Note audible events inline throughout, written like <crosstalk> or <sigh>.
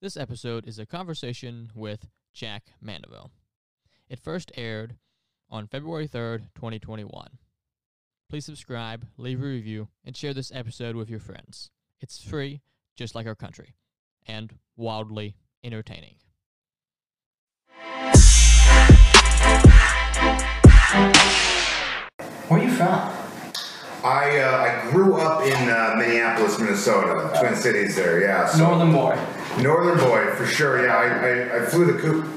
This episode is a conversation with Jack Mandaville. It first aired on February 3rd, 2021. Please subscribe, leave a review, and share this episode with your friends. It's free, just like our country, and wildly entertaining. Where are you from? I uh, I grew up in uh, Minneapolis, Minnesota, Twin Cities there. Yeah, so Northern boy. Northern boy for sure. Yeah, I, I, I flew the coop.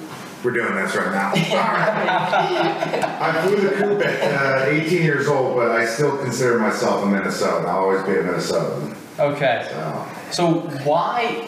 We're doing this right now. <laughs> I flew the coop at uh, 18 years old, but I still consider myself a Minnesotan. I'll always be a Minnesotan. Okay. So. So why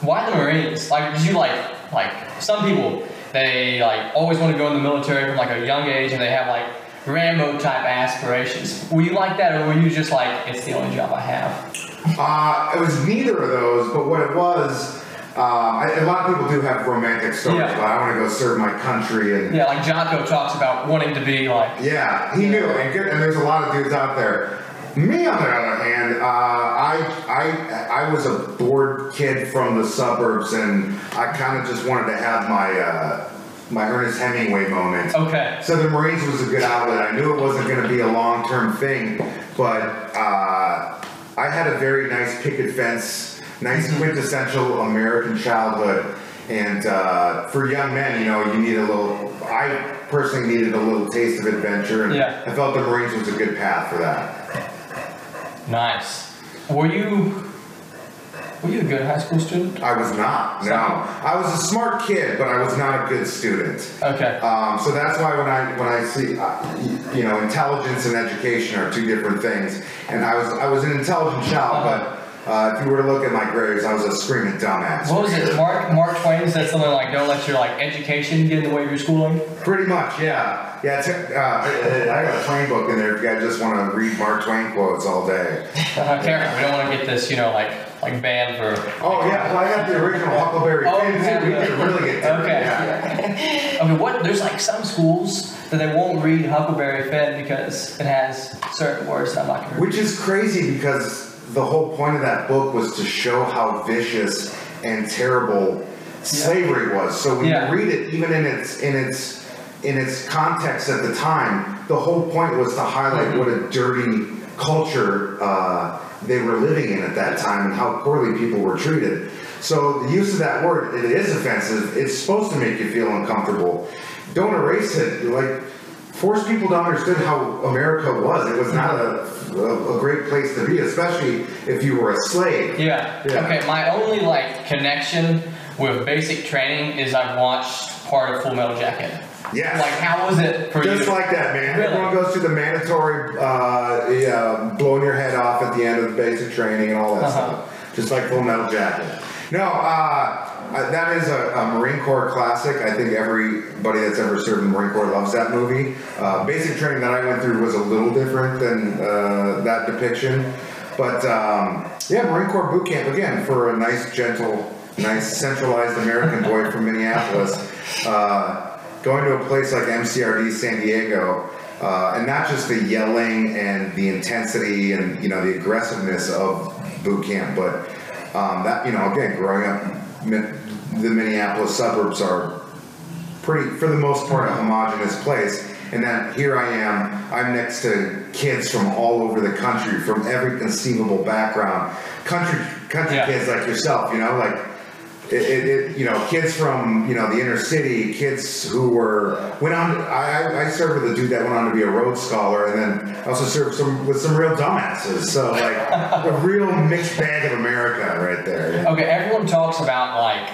why the Marines? Like did you like like some people they like always want to go in the military from like a young age and they have like Rambo type aspirations. Were you like that or were you just like it's the only job I have? Uh, it was neither of those, but what it was, uh, I, a lot of people do have romantic stories. Yeah. But I want to go serve my country and Yeah, like Jocko talks about wanting to be like Yeah, he knew, and, good, and there's a lot of dudes out there. Me, on the other hand, uh, I, I, I was a bored kid from the suburbs, and I kind of just wanted to have my, uh, my Ernest Hemingway moment. Okay. So the Marines was a good outlet. I knew it wasn't going to be a long-term thing, but uh, I had a very nice picket fence, nice quintessential American childhood. And uh, for young men, you know, you need a little. I personally needed a little taste of adventure, and Yeah. I felt the Marines was a good path for that. nice. Were you were you a good high school student? I was not. No, I was a smart kid, but I was not a good student. Okay. Um, so that's why when I when I see uh, you know intelligence and education are two different things, and I was I was an intelligent child, but uh, if you were to look at my grades, I was a screaming dumbass. What was it? Mark Mark Twain said something like, "Don't let your like education get in the way of your schooling." Pretty much, yeah, yeah. It's, uh, I got a Twain book in there if you guys just want to read Mark Twain quotes all day. <laughs> Careful, we don't want to get this, you know, like like banned for. Oh yeah, well I got the original Huckleberry Finn. Oh, Finn too. We yeah. could really get to Okay. Yeah. <laughs> Okay, what? There's like some schools that they won't read Huckleberry Finn because it has certain words that I'm not gonna. read. Which is crazy because the whole point of that book was to show how vicious and terrible slavery was. So when Yeah. you read it, even in its in its in its context at the time, the whole point was to highlight Mm-hmm. what a dirty culture uh, they were living in at that time and how poorly people were treated. So the use of that word, it is offensive. It's supposed to make you feel uncomfortable. Don't erase it. Like force people to understand how America was. It was not a, a, a great place to be, especially if you were a slave. Yeah. Yeah. Okay, my only like connection with basic training is I've watched part of Full Metal Jacket. Yes. Like, how was it for Just you? like that, man. Really? Everyone goes through the mandatory, uh, yeah, blowing your head off at the end of the basic training and all that Uh-huh. stuff. Just like Full Metal Jacket. No, uh, uh, that is a, a Marine Corps classic. I think everybody that's ever served in the Marine Corps loves that movie. Uh, basic training that I went through was a little different than uh, that depiction. But um, yeah, Marine Corps boot camp again for a nice, gentle, nice centralized American boy from Minneapolis. Uh, going to a place like MCRD San Diego, uh, and not just the yelling and the intensity and you know the aggressiveness of boot camp, but um, that you know again growing up, the Minneapolis suburbs are pretty for the most part a homogenous place. And then here I am, I'm next to kids from all over the country, from every conceivable background, country country Yeah. kids like yourself, you know, like it, it, it, you know, kids from you know the inner city, kids who were went on. I, I- I served with a dude that went on to be a Rhodes Scholar, and then I also served some with some real dumbasses. So like a real mixed bag of America right there. Okay, everyone talks about like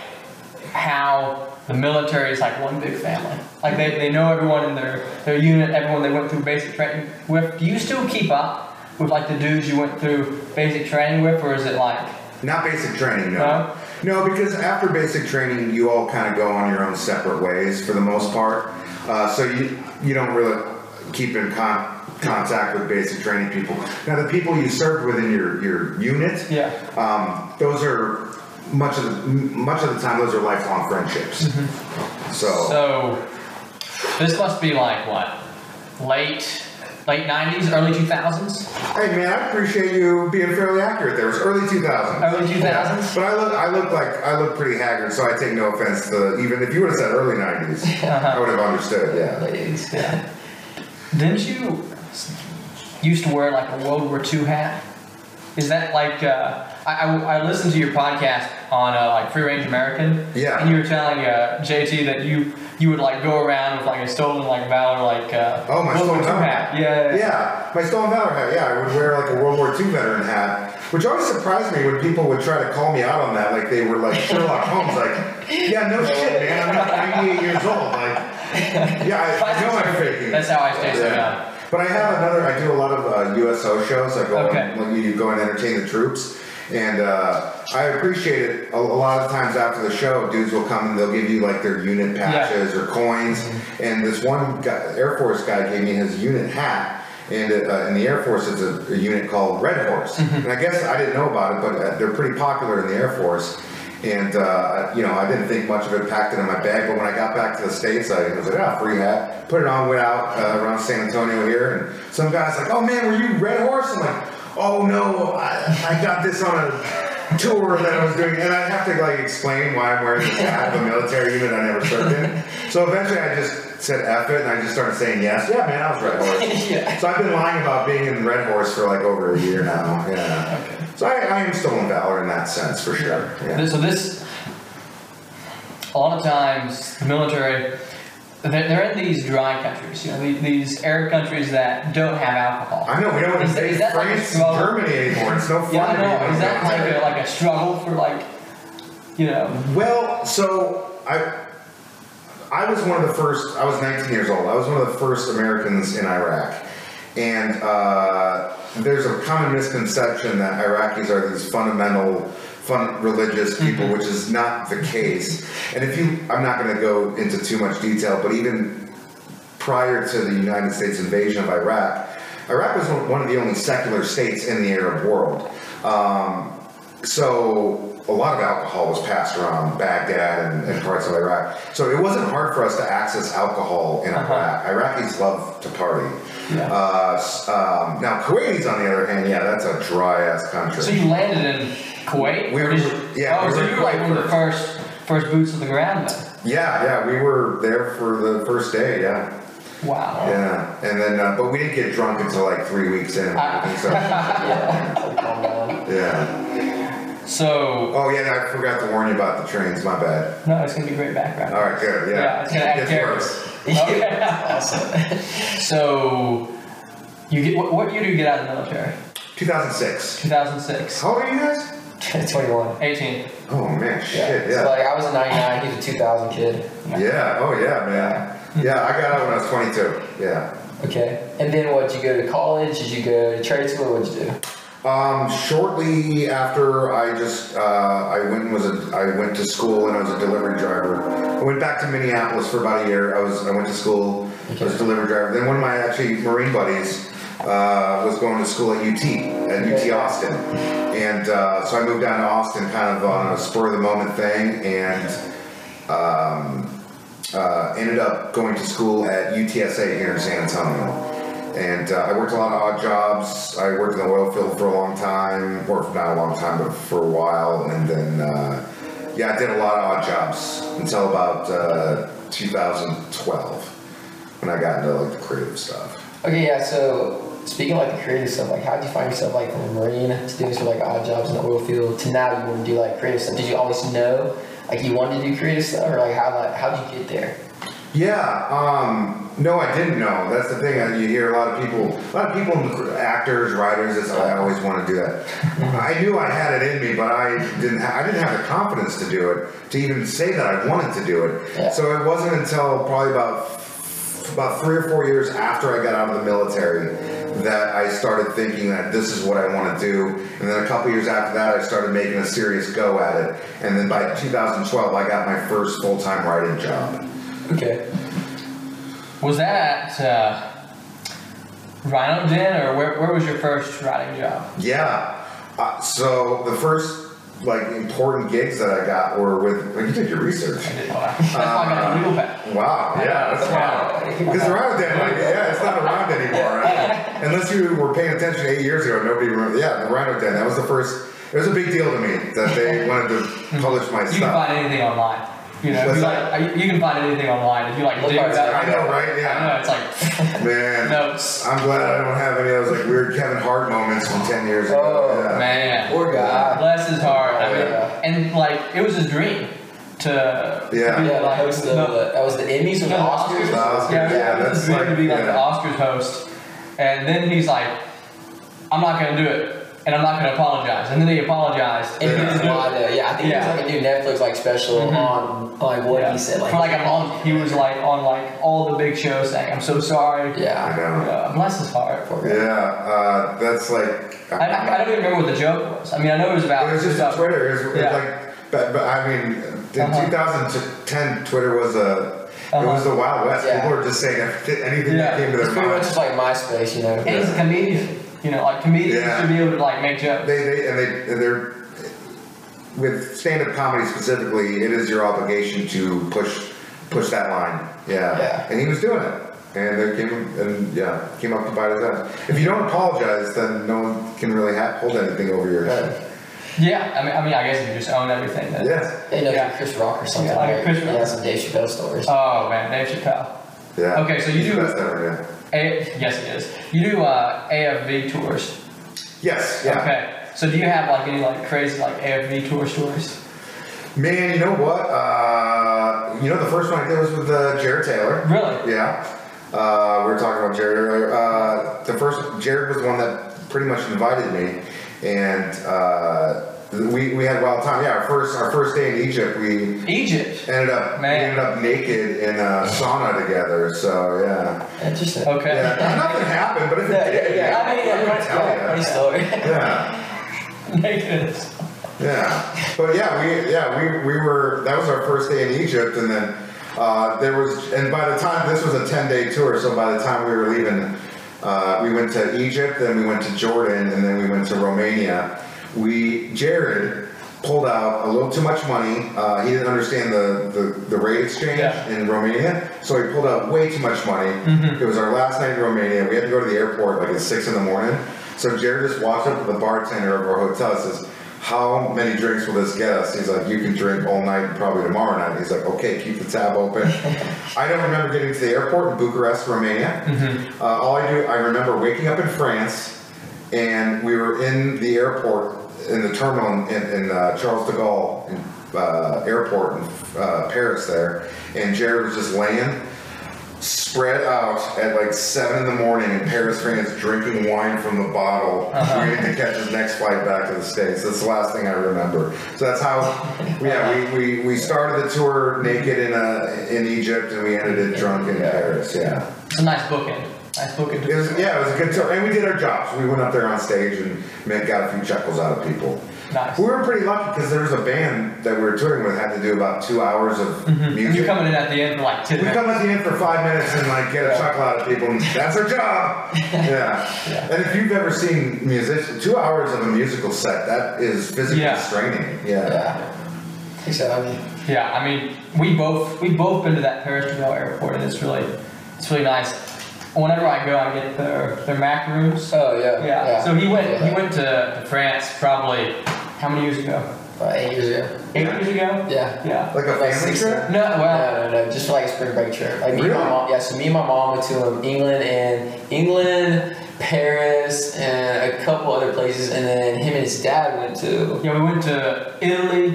how the military is like one big family. Like they, they know everyone in their, their unit, everyone they went through basic training with. Do you still keep up with like the dudes you went through basic training with, or is it like Not basic training, no. No, because after basic training, you all kind of go on your own separate ways for the most part. Uh, so you you don't really keep in con- contact with basic training people. Now, the people you served with in your your unit, Yeah. um, those are much of the much of the time those are lifelong friendships. So, So this must be like what? Late late '90s, early 2000s. Hey man, I appreciate you being fairly accurate. There It was early 2000s. Early 2000s? Yeah. But I look, I look like I look pretty haggard, so I take no offense to even if you would have said early 90s, <laughs> I would have understood. Yeah. Ladies. Yeah. Didn't you used to wear like a World War II hat? Is that like uh, I, I, listened to your podcast on uh, like Free Range American? Yeah. And you were telling uh, JT that you you would like go around with like a stolen like valor like uh, Oh, my World stolen valor hat. Yeah. Yeah, my stolen valor hat. Yeah, I would wear like a World War II veteran hat, which always surprised me when people would try to call me out on that, like they were like Sherlock Holmes. Like, yeah, no <laughs> shit, man. I'm not 98 years old. Like, yeah, I, I know I'm faking. That's how I stay so young. Yeah. But I have another. I do a lot of uh, USO shows. I go Okay. when you go and entertain the troops, and uh, I appreciate it. A, a lot of times after the show, dudes will come and they'll give you like their unit patches or coins. And this one guy, Air Force guy gave me his unit hat. And uh, in the Air Force, it's a, a unit called Red Horse. And I guess I didn't know about it, but uh, they're pretty popular in the Air Force. And uh, you know, I didn't think much of it, packed it in my bag. But when I got back to the states, I was like, "Ah, free hat." Put it on, went out uh, around San Antonio here, and some guy's like, "Oh man, were you Red Horse?" I'm like, "Oh no, I, I got this on a tour that I was doing," and I have to like explain why I'm wearing this hat of a military unit I never served in. So eventually, I just said "F it," and I just started saying yes. Yeah, man, I was Red Horse. <laughs> Yeah. So I've been lying about being in Red Horse for like over a year now. Yeah. Okay. So I, I am stolen valor in that sense for sure. Yeah. So this, a lot of times, the military, they're, they're in these dry countries, you know, the- these Arab countries that don't have alcohol. I know we don't Is is that like France and? Germany anymore. It's no fun. Yeah, I know. Is that like a, like a struggle for like, you know? Well, so I I was one of the first. I was 19 years old. I was one of the first Americans in Iraq, and uh, there's a common misconception that Iraqis are these fundamental, fun religious people, which is not the case. And if you, I'm not going to go into too much detail, but even prior to the United States invasion of Iraq, Iraq was one of the only secular states in the Arab world. Um, so a lot of alcohol was passed around Baghdad and, and parts of Iraq. So it wasn't hard for us to access alcohol in Uh-huh. Iraq. Iraqis love to party. Yeah. Uh, um, now Kuwaitis, on the other hand, yeah, that's a dry ass country. So you landed in Kuwait? We were- yeah, Oh, we so were you were like one of the first, first boots on the ground then? yeah, yeah, we were there for the first day. Yeah. Wow. Yeah, and then, uh, but we didn't get drunk until like three weeks in. and Ah. <laughs> so, Yeah. Yeah. So, Oh yeah, and I forgot to warn you about the trains. My bad. no, it's gonna be great background. All right, good. Yeah, Yeah, it's gonna add Gets worse. <laughs> Okay. Awesome. <laughs> So, you get what, what year do you get out of the military? 2006. 2006. How old are you guys? 21. 18. Oh man, shit. So Yeah. like I was a 99, he's a 2000 kid. Yeah. Oh yeah, man. Yeah, I got out when I was 22. Yeah. Okay. And then what, did you go to college? Did you go to trade school? What'd you do? Um, shortly after I just uh, I went and was a I went to school and I was a delivery driver. I went back to Minneapolis for about a year. I was I went to school. I was a delivery driver. Then one of my actually Marine buddies uh, was going to school at UT at UT Austin, and uh, so I moved down to Austin kind of on a spur of the moment thing, and um, uh, ended up going to school at UTSA here in San Antonio. And uh, I worked a lot of odd jobs. I worked in the oil field for a long time, or not a long time, but for a while. And then, uh, yeah, I did a lot of odd jobs until about uh, 2012 when I got into like the creative stuff. Okay, yeah, so speaking of like the creative stuff, like how did you find yourself like from a marine to doing sort of like odd jobs in the oil field to now you want to do like creative stuff? Did you always know like you wanted to do creative stuff or like how like how did you get there? Yeah, um, no, I didn't know. That's the thing. uh, You hear a lot of people, a lot of people, actors, writers. It's, I always want to do that. <laughs> I knew I had it in me, but I didn't. Ha- I didn't have the confidence to do it, to even say that I wanted to do it. Yeah. So it wasn't until probably about about three or four years after I got out of the military that I started thinking that this is what I want to do. And then a couple years after that, I started making a serious go at it. And then by 2012, I got my first full time writing job. Okay. Was that uh, Rhino Den, or where, where was your first writing job? Yeah. Uh, so the first like important gigs that I got were with. Like you did your research. I didn't know that. That's why I got the wheel pack. Um, wow, yeah, that's wow. Because the Rhino Den, like, yeah, it's not around anymore. Right? <laughs> Unless you were paying attention eight years ago, nobody remember. Yeah, the Rhino Den. That was the first. It was a big deal to me that they <laughs> wanted to publish my You can stuff. find anything online. You know, if What's you, that? like, you can find anything online. If you like Look dig like that. I know, right? I Yeah, know, it's like <laughs> man. notes. I'm glad I don't have any of those like weird Kevin Hart moments from ten years ago. Oh, yeah. Man. Poor guy. Bless his heart. I mean, Yeah. and like it was his dream to Yeah. Yeah, like that was the, no, that was the Emmys or the no, Oscars. The Oscars, Yeah, yeah, that's like- to be like yeah. the Oscars host, and then he's like, "I'm not gonna do it, and I'm not gonna apologize," and then he apologized, And he he didn't was do it. live there. Yeah, I think Yeah. it was like a new Netflix like special Mhm. on like what Yeah. he said. Like for like a month, he was like on like all the big shows saying, "I'm so sorry." Yeah, I yeah. know. Yeah, bless his heart. Poor. Yeah, uh, that's like. I, I, I don't even remember what the joke was. I mean, I know it was about. It was just on Twitter. It was, it was Yeah. like, but, but I mean, in Uh-huh. 2010, Twitter was a. It Uh-huh. was the Wild West. Yeah. People were just saying anything Yeah. that came to their mind. It's their pretty much just like MySpace, you know. And he's a comedian. You know, like comedians Yeah. should be able to like make jokes. They, they and they and they're with stand-up comedy specifically. It is your obligation to push push that line. Yeah. Yeah. And he was doing it. And they came and yeah came up to bite his ass. If you don't apologize, then no one can really ha- hold anything over your head. Yeah, I mean, I mean, I guess you just own everything, then. Yes. They know Yeah. Chris Rock or something. Yeah, like right? Chris Rock. Yeah, some Dave Chappelle stories. Oh man, Dave Chappelle. Yeah. Okay, so you He's do- the best ever, yeah. A- yes, it is. You do uh, AFV tours. Yes. Yeah. Okay. So do you have like any like crazy like AFV tour stories? Man, you know what? Uh, you know, the first one I did was with uh, Jared Taylor. Really? Yeah. Uh, we were talking about Jared earlier. Uh, the first, Jared was the one that pretty much invited me, and uh, we, we had a wild time. Yeah, our first our first day in Egypt, we Egypt. ended up Man. we ended up naked in a sauna together. So yeah, Interesting. Okay. yeah. Nothing happened, but if it Yeah, did, yeah, yeah. I mean, I'm gonna yeah, tell Yeah, funny you. story. Yeah. <laughs> Naked. Yeah, but yeah, we yeah we, we were that was our first day in Egypt, and then uh, there was and by the time this was a ten day tour, so by the time we were leaving, uh, we went to Egypt, then we went to Jordan, and then we went to Romania. We Jared pulled out a little too much money. Uh, he didn't understand the, the, the rate exchange Yeah. in Romania, so he pulled out way too much money. It was our last night in Romania. We had to go to the airport like at six in the morning. So Jared just walked up to the bartender of our hotel and says, how many drinks will this get us? He's like, you can drink all night and probably tomorrow night. He's like, okay, keep the tab open. <laughs> I don't remember getting to the airport in Bucharest, Romania. Uh, all I do, I remember waking up in France and we were in the airport, in the terminal in, in uh, Charles de Gaulle uh, airport in uh, Paris there, and Jared was just laying spread out at like seven in the morning in Paris, France, drinking wine from the bottle, waiting to catch his next flight back to the States. That's the last thing I remember. So that's how, yeah, we, we, we started the tour naked in uh, in Egypt and we ended it drunk in Paris. Yeah. It's a nice bookend. Nice bookend. It was yeah, it was a good tour, and we did our jobs. We went up there on stage and man, got a few chuckles out of people. Nice. We were pretty lucky because there was a band that we were touring with had to do about two hours of mm-hmm. And music. you're coming in at the end for like 10 we minutes. come at the end for five minutes and like get a chuckle out of people, and that's our job. <laughs> Yeah. And if you've ever seen musicians, two hours of a musical set, that is physically Yeah. straining. Yeah. Yeah. I. I mean, Yeah, I mean, we both we both been to that Paris de airport, and it's really it's really nice. Whenever I go, I get their their macaroons. oh yeah. Yeah. So he went Yeah. he went to, to France probably how many years ago? About eight years ago. Eight years ago. Yeah. Yeah. Like a family trip. No, well, No, no, no, just for like a spring break trip. Like me and my mom, yeah. So me and my mom went to um, England and England, Paris, and a couple other places, and then him and his dad went to yeah, we went to Italy,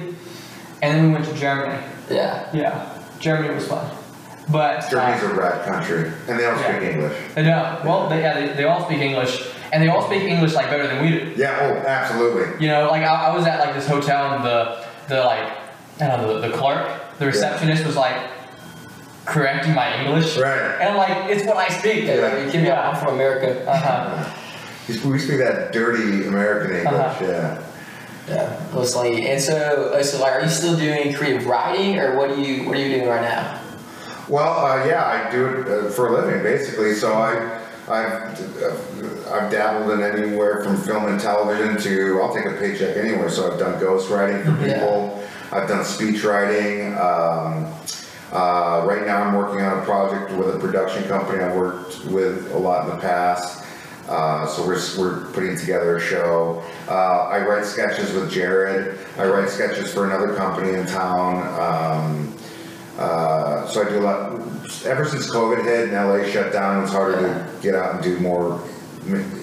and then we went to Germany. yeah. Yeah, Germany was fun, but Germany's uh, a rat country, and they don't Yeah. speak English. they don't. Well, they, yeah, they, they all speak English, and they all speak English like better than we do. Yeah. Oh, absolutely. You know, like I, I was at like this hotel and the the like I don't know the, the clerk, the receptionist was like correcting my English. Right. And I'm like, it's what I speak. Yeah, like, you kidding me? I'm from America. Uh-huh. <laughs> We speak that dirty American English. Uh-huh. Yeah. Yeah, mostly. And so, uh, so like, are you still doing creative writing, or what are you what are you doing right now? Well, uh, yeah, I do it uh, for a living, basically. So I, I've I've dabbled in anywhere from film and television to I'll take a paycheck anywhere. So I've done ghostwriting for Yeah. people. I've done speech writing. Um, uh, right now, I'm working on a project with a production company I've worked with a lot in the past. Uh, so we're, we're putting together a show. Uh, I write sketches with Jared. I write sketches for another company in town. Um, uh, so I do a lot. Ever since COVID hit and LA shut down, it's harder to get out and do more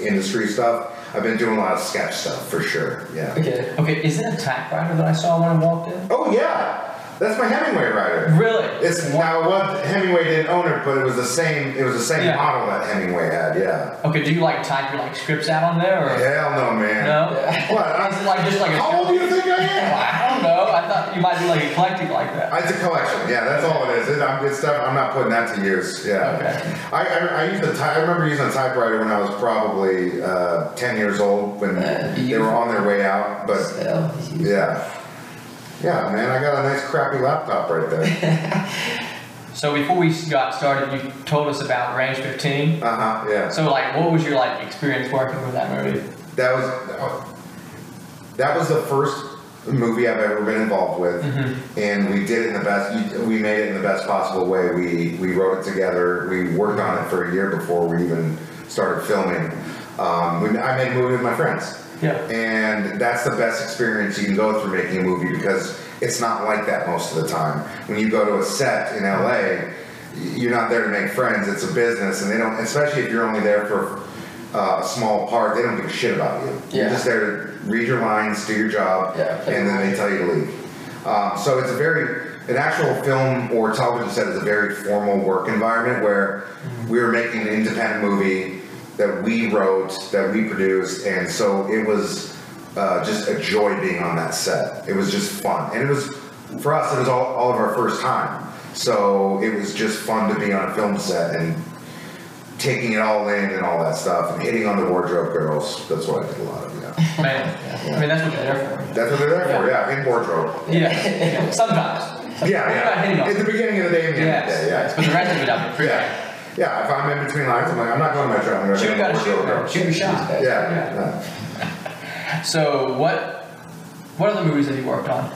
industry stuff. I've been doing a lot of sketch stuff for sure. Yeah. Okay. Okay, is it a typewriter that I saw when I walked in? Oh yeah, that's my Hemingway writer. Really? It's now what Hemingway didn't own it, but it was the same. It was the same Yeah. model that Hemingway had. Yeah. Okay, do you like type your like scripts out on there or Hell no, man. no? <laughs> What? Is it like just like a How old do you think I am? <laughs> I don't know. I thought you might be like eclectic like that. It's a collection. Yeah, that's all it is. It, I'm, it's stuff. I'm not putting that to use. Yeah. Okay. I, I, I used a ty- I remember using a typewriter when I was probably uh, 10 years old when they were on their way out. But So, yeah. Yeah, man, I got a nice crappy laptop right there. <laughs> So before we got started, you told us about Range 15. Uh huh. Yeah. So like, what was your like experience working with that movie? That was that was the first movie I've ever been involved with, and we did it in the best. We made it in the best possible way. We we wrote it together. We worked on it for a year before we even started filming. Um, we, I made a movie with my friends. Yeah. And that's the best experience you can go through making a movie because it's not like that most of the time. When you go to a set in LA, you're not there to make friends. It's a business, and they don't. Especially if you're only there for uh, a small part, they don't give a shit about you. Yeah. You're just there to read your lines, do your job, Yeah. and then they tell you to leave. Um, so it's a very an actual film or television set is a very formal work environment where we were making an independent movie that we wrote, that we produced, and so it was uh, just a joy being on that set. It was just fun, and it was for us. It was all, all of our first time, so it was just fun to be on a film set and taking it all in and all that stuff, and hitting on the wardrobe girls. That's what I did a lot of. Yeah, Man, I mean that's what they're there for. that's what they're there for. Yeah, in wardrobe. Yeah. yeah. Sometimes. Yeah, We're not hitting yeah. At the beginning of the day the Yes. the day, yes. But the rest of it, I'm pretty. yeah. Yeah. If I'm in between lines, I'm like, I'm not going to my truck. I'm going to Shoot, gotta shoot, bro. Shoot your shot. Yeah. Yeah. So what? What other movies have you worked on?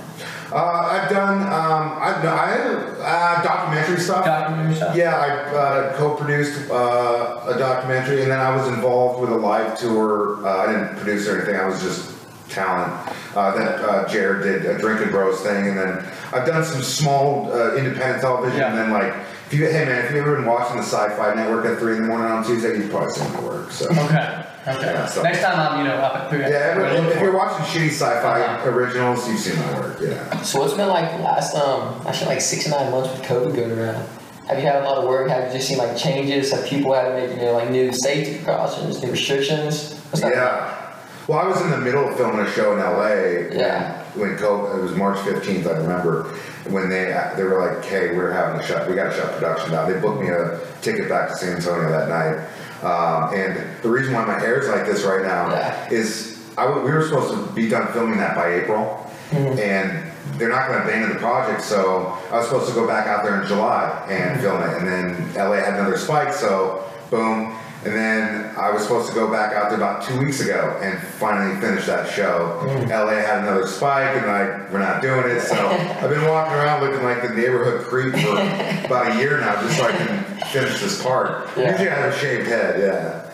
Uh, I've done, um, I've done, I, uh, documentary stuff. Documentary stuff. Yeah, I uh, co-produced uh, a documentary, and then I was involved with a live tour. Uh, I didn't produce or anything; I was just talent. Uh, that uh, Jared did a Drinking Bros thing, and then I've done some small uh, independent television. Yeah. And then like, if you, hey man, if you've ever been watching the Sci-Fi Network at three in the morning on Tuesday, you've probably seen my work. So. Okay. Okay. Yeah, so- Next time I'm, you know, up at three. Yeah, what I look if, if you're watching shitty sci-fi Uh-huh. originals, you've seen my work. Yeah. So what's been like the last um actually like six to nine months with COVID going around? Have you had a lot of work? Have you just seen like changes? Have people had to make you know like new safety precautions, new restrictions? What's that? Yeah. Well, I was in the middle of filming a show in LA. Yeah. When, COVID, it was March 15th, I remember, when they they were like, "Hey, we're having a shut. We got to shut production down." They booked me a ticket back to San Antonio that night. Um, and the reason why my hair is like this right now Yeah. is I we were supposed to be done filming that by April, and they're not going to abandon the project. So I was supposed to go back out there in July and film it, and then LA had another spike, so boom. And then I was supposed to go back out there about two weeks ago and finally finish that show. LA had another spike, and like we're not doing it. So <laughs> I've been walking around looking like the neighborhood creep for <laughs> about a year now, just so I can finish this part. Yeah. Usually I have a shaved head, yeah.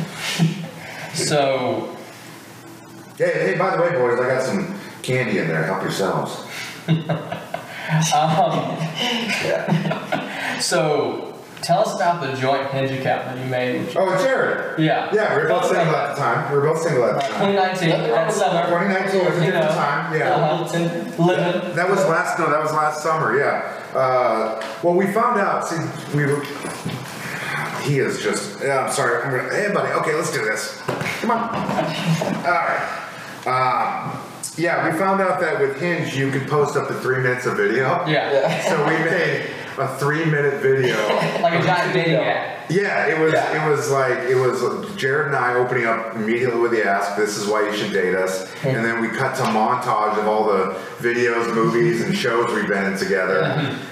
<laughs> So Hey, hey, by the way, boys, I got some candy in there. Help yourselves. Um, so, tell us about the joint hinge account that you made. Oh, Jared. yeah. Yeah, we were both single at the time. We were both single at the time. 2019, that summer. 2019 was a different time. Yeah. Uh-huh. Living. That was last. No, that was last summer. Yeah. Uh, well, we found out. See, we were. He is just. Yeah, I'm sorry. I'm gonna. Hey, buddy. Okay, let's do this. Come on. <laughs> All right. Um, yeah, we found out that with Hinge you could post up to three minutes of video. Yeah. Yeah. So we made a three-minute video. <laughs> Like a giant video. Yeah, it was. Yeah. It was like it was Jared and I opening up immediately with the ask. This is why you should date us, and then we cut to montage of all the videos, movies, and shows we've been in together,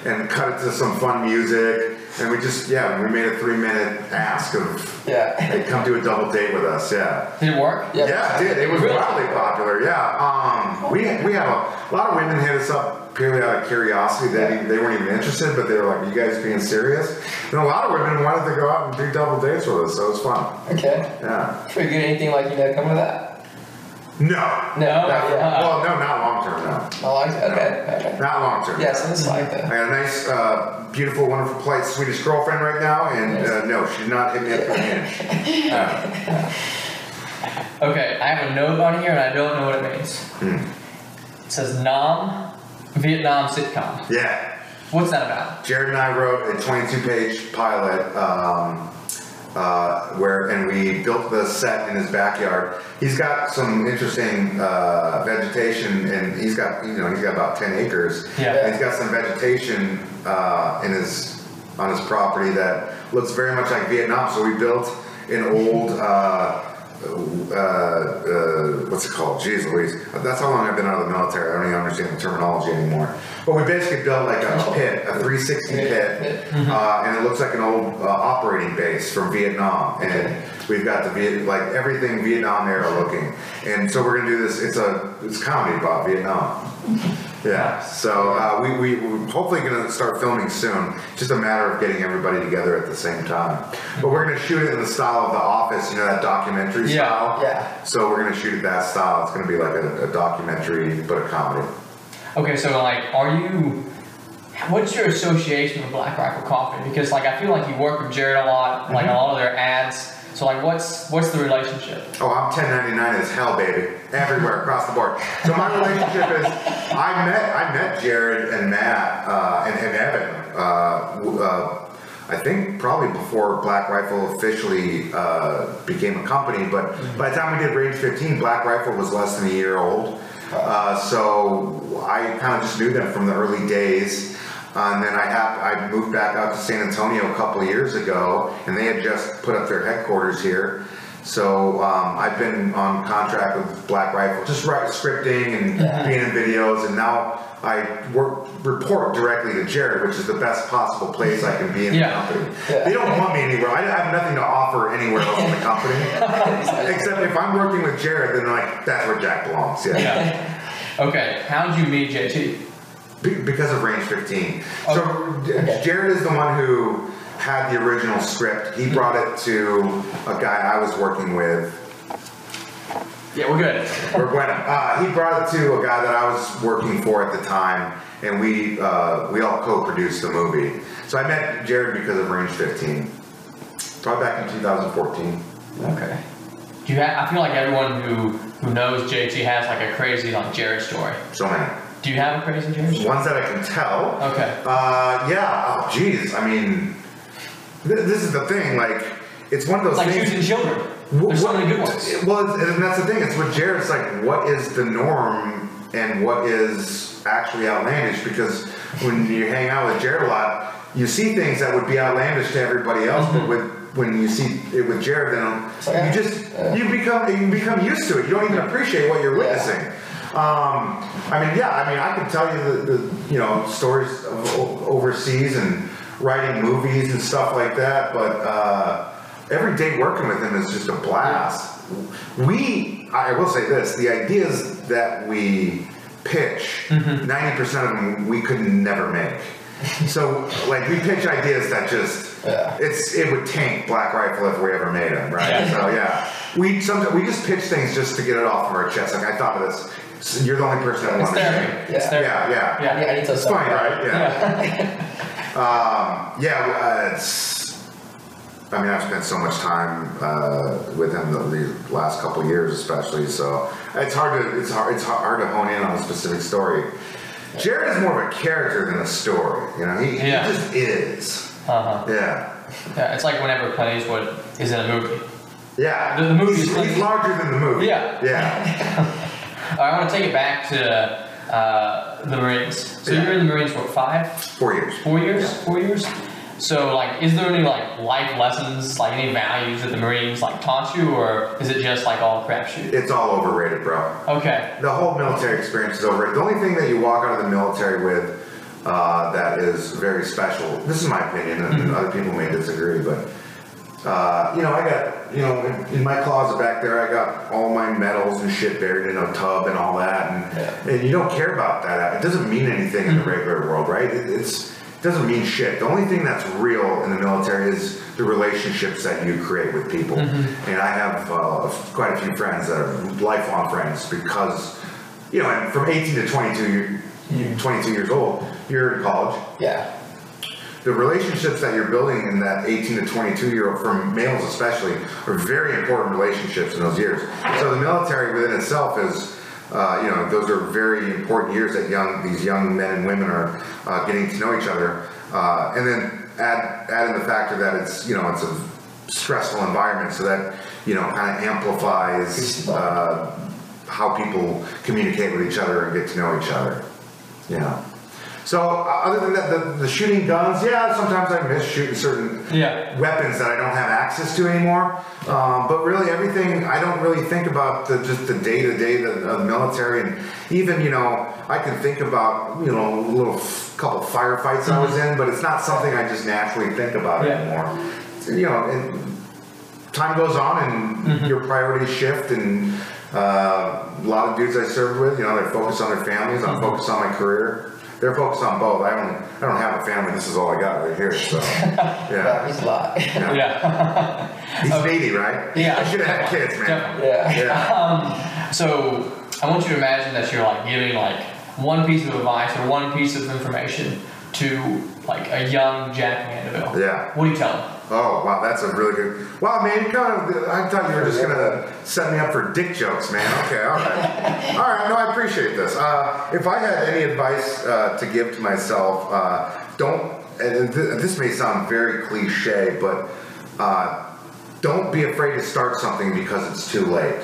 and cut it to some fun music, And we just, yeah, we made a three minute ask of, Yeah. hey, come do a double date with us, yeah. Did it work? Yeah. Yeah, it did. It was Really? wildly popular. Yeah. Um, we we have a, a lot of women hit us up purely out of curiosity. They they weren't even interested, but they were like, Are "You guys being serious?" And a lot of women wanted to go out and do double dates with us, so it was fun. Okay. Yeah. Pretty good. Anything like you know come with that? No. No, not yet. Well, no, not long term. No, I. Okay. Okay. not long term. Yeah, so this is like that. I got a nice, uh, beautiful, wonderful, polite Swedish girlfriend right now, and uh, no, she's not hitting me up for an inch. <laughs> Okay, I have a note on here and I don't know what it means. Hmm. It says Nam Vietnam sitcom. yeah. What's that about? Jared and I wrote a 22 page pilot um, uh, where, and we built the set in his backyard. He's got some interesting uh, vegetation, and he's got, you know, he's got about 10 acres. Yeah. And he's got some vegetation uh, in his on his property that looks very much like Vietnam. So we built an old. Uh, uh, uh, what's it called? Jeez Louise. That's how long I've been out of the military. I don't even understand the terminology anymore. But we basically built like a pit, a 360 pit, uh, and it looks like an old uh, operating base from Vietnam. And we've got the Viet, like everything Vietnam era looking. And so we're gonna do this. It's a it's comedy about Vietnam. Yeah. So uh, we we we're hopefully gonna start filming soon. Just a matter of getting everybody together at the same time. But we're gonna shoot it in the style of The Office. You know that documentary Yeah. style. Yeah. So we're gonna shoot it that style. It's gonna be like a, a documentary, but a comedy. Okay, so like, are you? What's your association with Black Rifle Coffee? Because like, I feel like you work with Jared a lot, like a lot of their ads. So like, what's what's the relationship? Oh, I'm 1099 as hell, baby. Everywhere across the board. So my relationship is, I met I met Jared and Matt uh, and, and Evan. Uh, uh, I think probably before Black Rifle officially uh, became a company, but by the time we did Range 15, Black Rifle was less than a year old. Uh, so I kind of just knew them from the early days. Uh, and then I hap- I moved back out to San Antonio a couple years ago, and they had just put up their headquarters here. So um, I've been on contract with Black Rifle, just write scripting and being in videos, and now I work report directly to Jared, which is the best possible place I can be in Yeah. the company. Yeah. They don't want me anywhere. I have nothing to offer anywhere else in the company, <laughs> except if I'm working with Jared, then like that's where Jack belongs. Yeah. Yeah. Okay, How'd you meet JT? Be- because of Range 15. So J- Jared is the one who had the original script. He brought it to a guy I was working with. Yeah, we're good. Or when, uh, he brought it to a guy that I was working for at the time, and we uh, we all co-produced the movie. So I met Jared because of Range 15, probably back in 2014. Okay. Do you have? I feel like everyone who who knows JT has like a crazy like Jared story. So many Do you have a crazy Jared story? ones that I can tell. Okay. Uh, yeah. Oh, geez. I mean, th- this is the thing. Like, it's one of those like things. choosing children. Wh- There's so many good ones. Well, it's- and that's the thing. It's with Jared. It's like, what is the norm and what is actually outlandish? Because when you hang out with Jared a lot, you see things that would be outlandish to everybody else, Mm-hmm. but with when you see it with Jared, then like, you just yeah. you become you become used to it. You don't even appreciate what you're Yeah. Um, I mean, yeah. I mean, I can tell you the, the you know stories of overseas and writing movies and stuff like that, but. Uh, every day working with him is just a blast. We, I will say this: the ideas that we pitch, 90 percent of them we could never make. So, like, we pitch ideas that just Yeah. it's it would tank Black Rifle if we ever made them, right? Yeah. So yeah, we sometimes we just pitch things just to get it off of our chest. Like I thought of this. So you're the only person that It's wants to therapy. say. It's Yeah. therapy. Yeah, yeah. Yeah. need, I need to It's funny, right? Yeah. Yeah. <laughs> Um, yeah, uh, it's. I mean, I've spent so much time uh, with him the, the last couple years, especially. So it's hard to it's hard it's hard to hone in on a specific story. Jared is more of a character than a story. You know, he, Yeah. he just is. Uh huh. Yeah, Yeah. It's like whenever Clint Eastwood is in a movie. yeah. The- the movie's he's, like- he's larger than the movie. Yeah. yeah. <laughs> All right, I want to take it back to uh, the Marines. So Yeah. you're in the Marines for five, Four years. four years, four years. So like, is there any like life lessons, like any values that the Marines like taught you, or is it just like all crapshoot? It's all overrated, bro. Okay. The whole military experience is overrated. The only thing that you walk out of the military with uh, that is very special. This is my opinion, and other people may disagree, but uh, you know, I got, you know, in, in my closet back there, I got all my medals and shit buried in a tub and all that, and, Yeah. and you don't care about that. It doesn't mean anything in the mm-hmm. regular world, right? It, it's it doesn't mean shit. The only thing that's real in the military is the relationships that you create with people. Mm-hmm. And I have uh, quite a few friends that are lifelong friends because, you know, and from 18 to 22, you're, you're 22 years old, you're in college Yeah. The relationships that you're building in that 18 to 22 year old, for males especially, are very important relationships in those years. So the military within itself is, uh, you know, those are very important years that young these young men and women are uh, getting to know each other, uh, and then add add in the factor that it's you know it's a stressful environment, so that you know kind of amplifies uh, how people communicate with each other and get to know each other. Know. So uh, other than that, the, the shooting guns, yeah, sometimes I miss shooting certain Yeah. weapons that I don't have access to anymore. Um, but really, everything I don't really think about the, just the day to day of the military, and even you know I can think about you know a little f- couple firefights I was in, but it's not something I just naturally think about Yeah. anymore. So, you know, and time goes on and your priorities shift and. Uh, a lot of dudes I served with, you know, they're focused on their families. I'm focused on my career. They're focused on both. I don't. I don't have a family. This is all I got right here. So, That <laughs> yeah. He's a lot. yeah. Yeah. <laughs> He's 80, right? Yeah. <laughs> I should have had kids, man. Definitely. yeah. Yeah. Um, so I want you to imagine that you're like giving like one piece of advice or one piece of information to like a young Jack Mandaville. Yeah. What do you tell him? Oh, wow, that's a really good. Wow, man, you kind of. I thought you were just gonna set me up for dick jokes, man. Okay, all right, <laughs> all right. No, I appreciate this. Uh, if I had any advice uh, to give to myself, uh, don't. And th- this may sound very cliche, but uh, don't be afraid to start something because it's too late.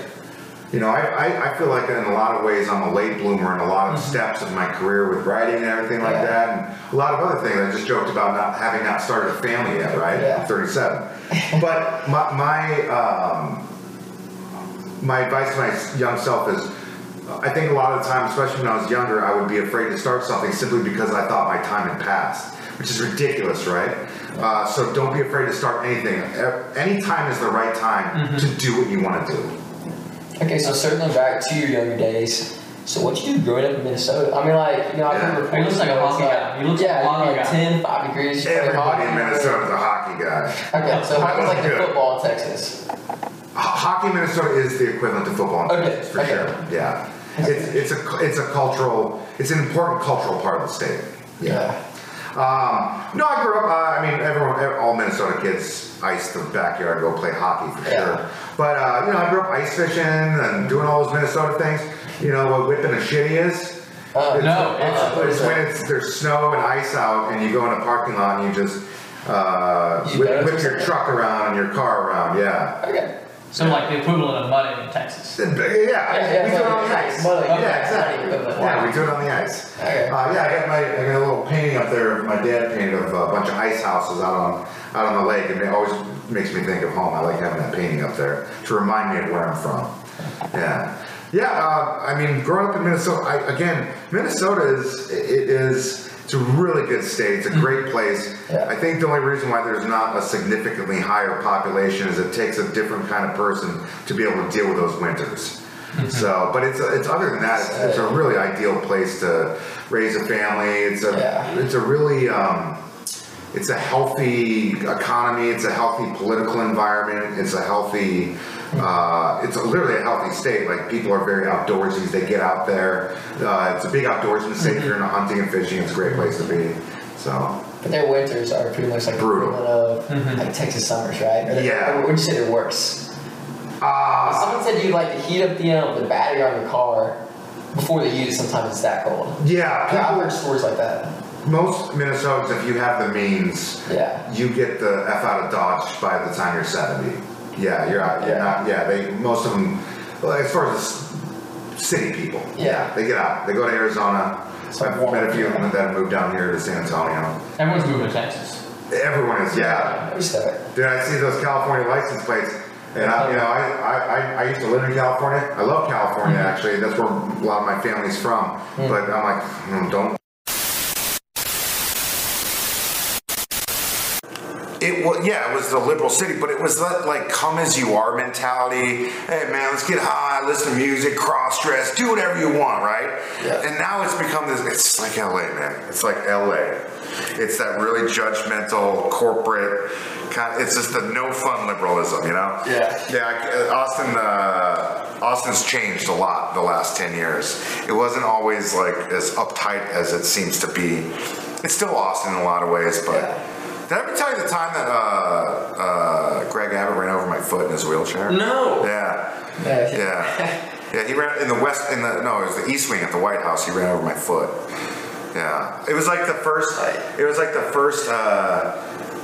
You know, I, I, I feel like in a lot of ways I'm a late bloomer in a lot of steps of my career with writing and everything like Yeah. that, and a lot of other things. I just joked about not having not started a family yet, right? Yeah. I'm 37. but my my, um, my advice to my young self is, I think a lot of the time, especially when I was younger, I would be afraid to start something simply because I thought my time had passed, which is ridiculous, right? Uh, so don't be afraid to start anything. Any time is the right time to do what you want to do. Okay, so circling back to your younger days, so what you do growing up in Minnesota? I mean, like, you know, I Yeah. can report. He looks like a hockey guy. He looks like yeah, a hockey you know, guy. 10, 5 degrees. Everybody in hockey. Minnesota is a hockey guy. Okay, so how was like the football in Texas? Hockey in Minnesota is the equivalent to football in Okay, Texas, for okay. sure. Yeah, it's it's a it's a cultural, it's an important cultural part of the state. Yeah. Um, no, I grew up. Uh, I mean, everyone, all Minnesota kids ice the backyard, go play hockey for Yeah. sure. But uh, you know, I grew up ice fishing and doing all those Minnesota things. You know what whipping a shitty is? Uh, It's, No, it's, uh, it's when it's there's snow and ice out, and you go in a parking lot and you just uh, You whip, whip your truck around and your car around. Yeah. Okay. So like the equivalent of mud in Texas. Yeah, yeah, we do it on the ice, ice. mud, like, yeah, exactly. Yeah, we do it on the ice. Okay. Uh, yeah, I got my I got a little painting up there. My dad painted of a bunch of ice houses out on out on the lake, and it always makes me think of home. I like having that painting up there to remind me of where I'm from. Yeah, yeah. Uh, I mean, growing up in Minnesota, I, again, Minnesota is it is it's a really good state. It's a great place. Yeah. I think the only reason why there's not a significantly higher population is it takes a different kind of person to be able to deal with those winters. So, but it's it's other than that, it's, it's a really ideal place to raise a family. It's a Yeah. it's a really um, it's a healthy economy. It's a healthy political environment. It's a healthy. Uh, it's a, literally a healthy state. Like people are very outdoorsy. They get out there. Uh, it's a big outdoorsman state. If you're into hunting and fishing, it's a great place to be. So But their winters are pretty much like Brutal. the equivalent of like Texas summers, right? Or they- Yeah. Or would you say they're worse? uh, Someone said you like to heat up the um, the battery on your car before they use it. Sometimes it's that cold. yeah, Yeah, I've heard stories like that. Most Minnesotans, if you have the means, Yeah. you get the f out of Dodge by the time you're 70. Yeah, you're out. You're Yeah. not. Yeah, they most of them, well, as far as the city people. Yeah. they get out. They go to Arizona. So I've met a few of them that moved down here to San Antonio. Everyone's moving to Texas. Everyone is. Yeah. I respect. Dude, I see those California license plates. And I, you know, I, I, I, I used to live in California. I love California actually. That's where a lot of my family's from. But I'm like, mm, don't it was yeah, it was the liberal city, but it was that like come as you are mentality. Hey man, let's get high, listen to music, cross dress, do whatever you want, right? Yeah. And now it's become this. It's like LA, man. It's like LA. It's that really judgmental corporate. Kind it's just the no fun liberalism, you know? Yeah. Yeah, uh, Austin. Uh, Austin's changed a lot the last ten years. It wasn't always like as uptight as it seems to be. It's still Austin in a lot of ways, but. Yeah. Did I ever tell you the time that uh, uh, Greg Abbott ran over my foot in his wheelchair? No. Yeah. Yeah. Yeah. <laughs> Yeah, he ran in the west, in the, no, it was the east wing at the White House. He ran over my foot. Yeah. It was like the first, it was like the first, uh,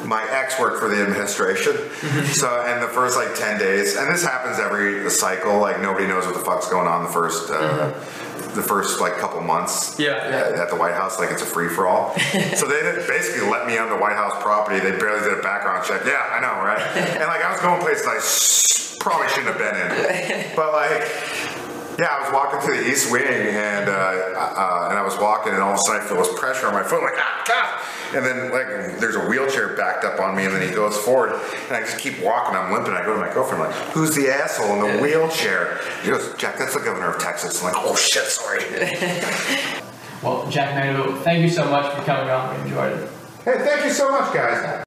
my ex worked for the administration. Mm-hmm. so, and the first like 10 days, and this happens every cycle, like nobody knows what the fuck's going on the first, uh, mm-hmm. the first like couple months Yeah. at, at the White House, like it's a free for all. <laughs> so they basically let me on the White House property. They barely did a background check. Yeah, I know, right? <laughs> and like I was going places I sh- probably shouldn't have been in, <laughs> but like. Yeah, I was walking through the east wing, and uh, uh, and I was walking, and all of a sudden I feel this pressure on my foot, like ah, God! And then like there's a wheelchair backed up on me, and then he goes forward, and I just keep walking. I'm limping. I go to my girlfriend, like, "Who's the asshole in the wheelchair?" She goes, "Jack, that's the governor of Texas." I'm like, "Oh shit, sorry." <laughs> Well, Jack Mandaville, thank you so much for coming on. We enjoyed it. Hey, thank you so much, guys.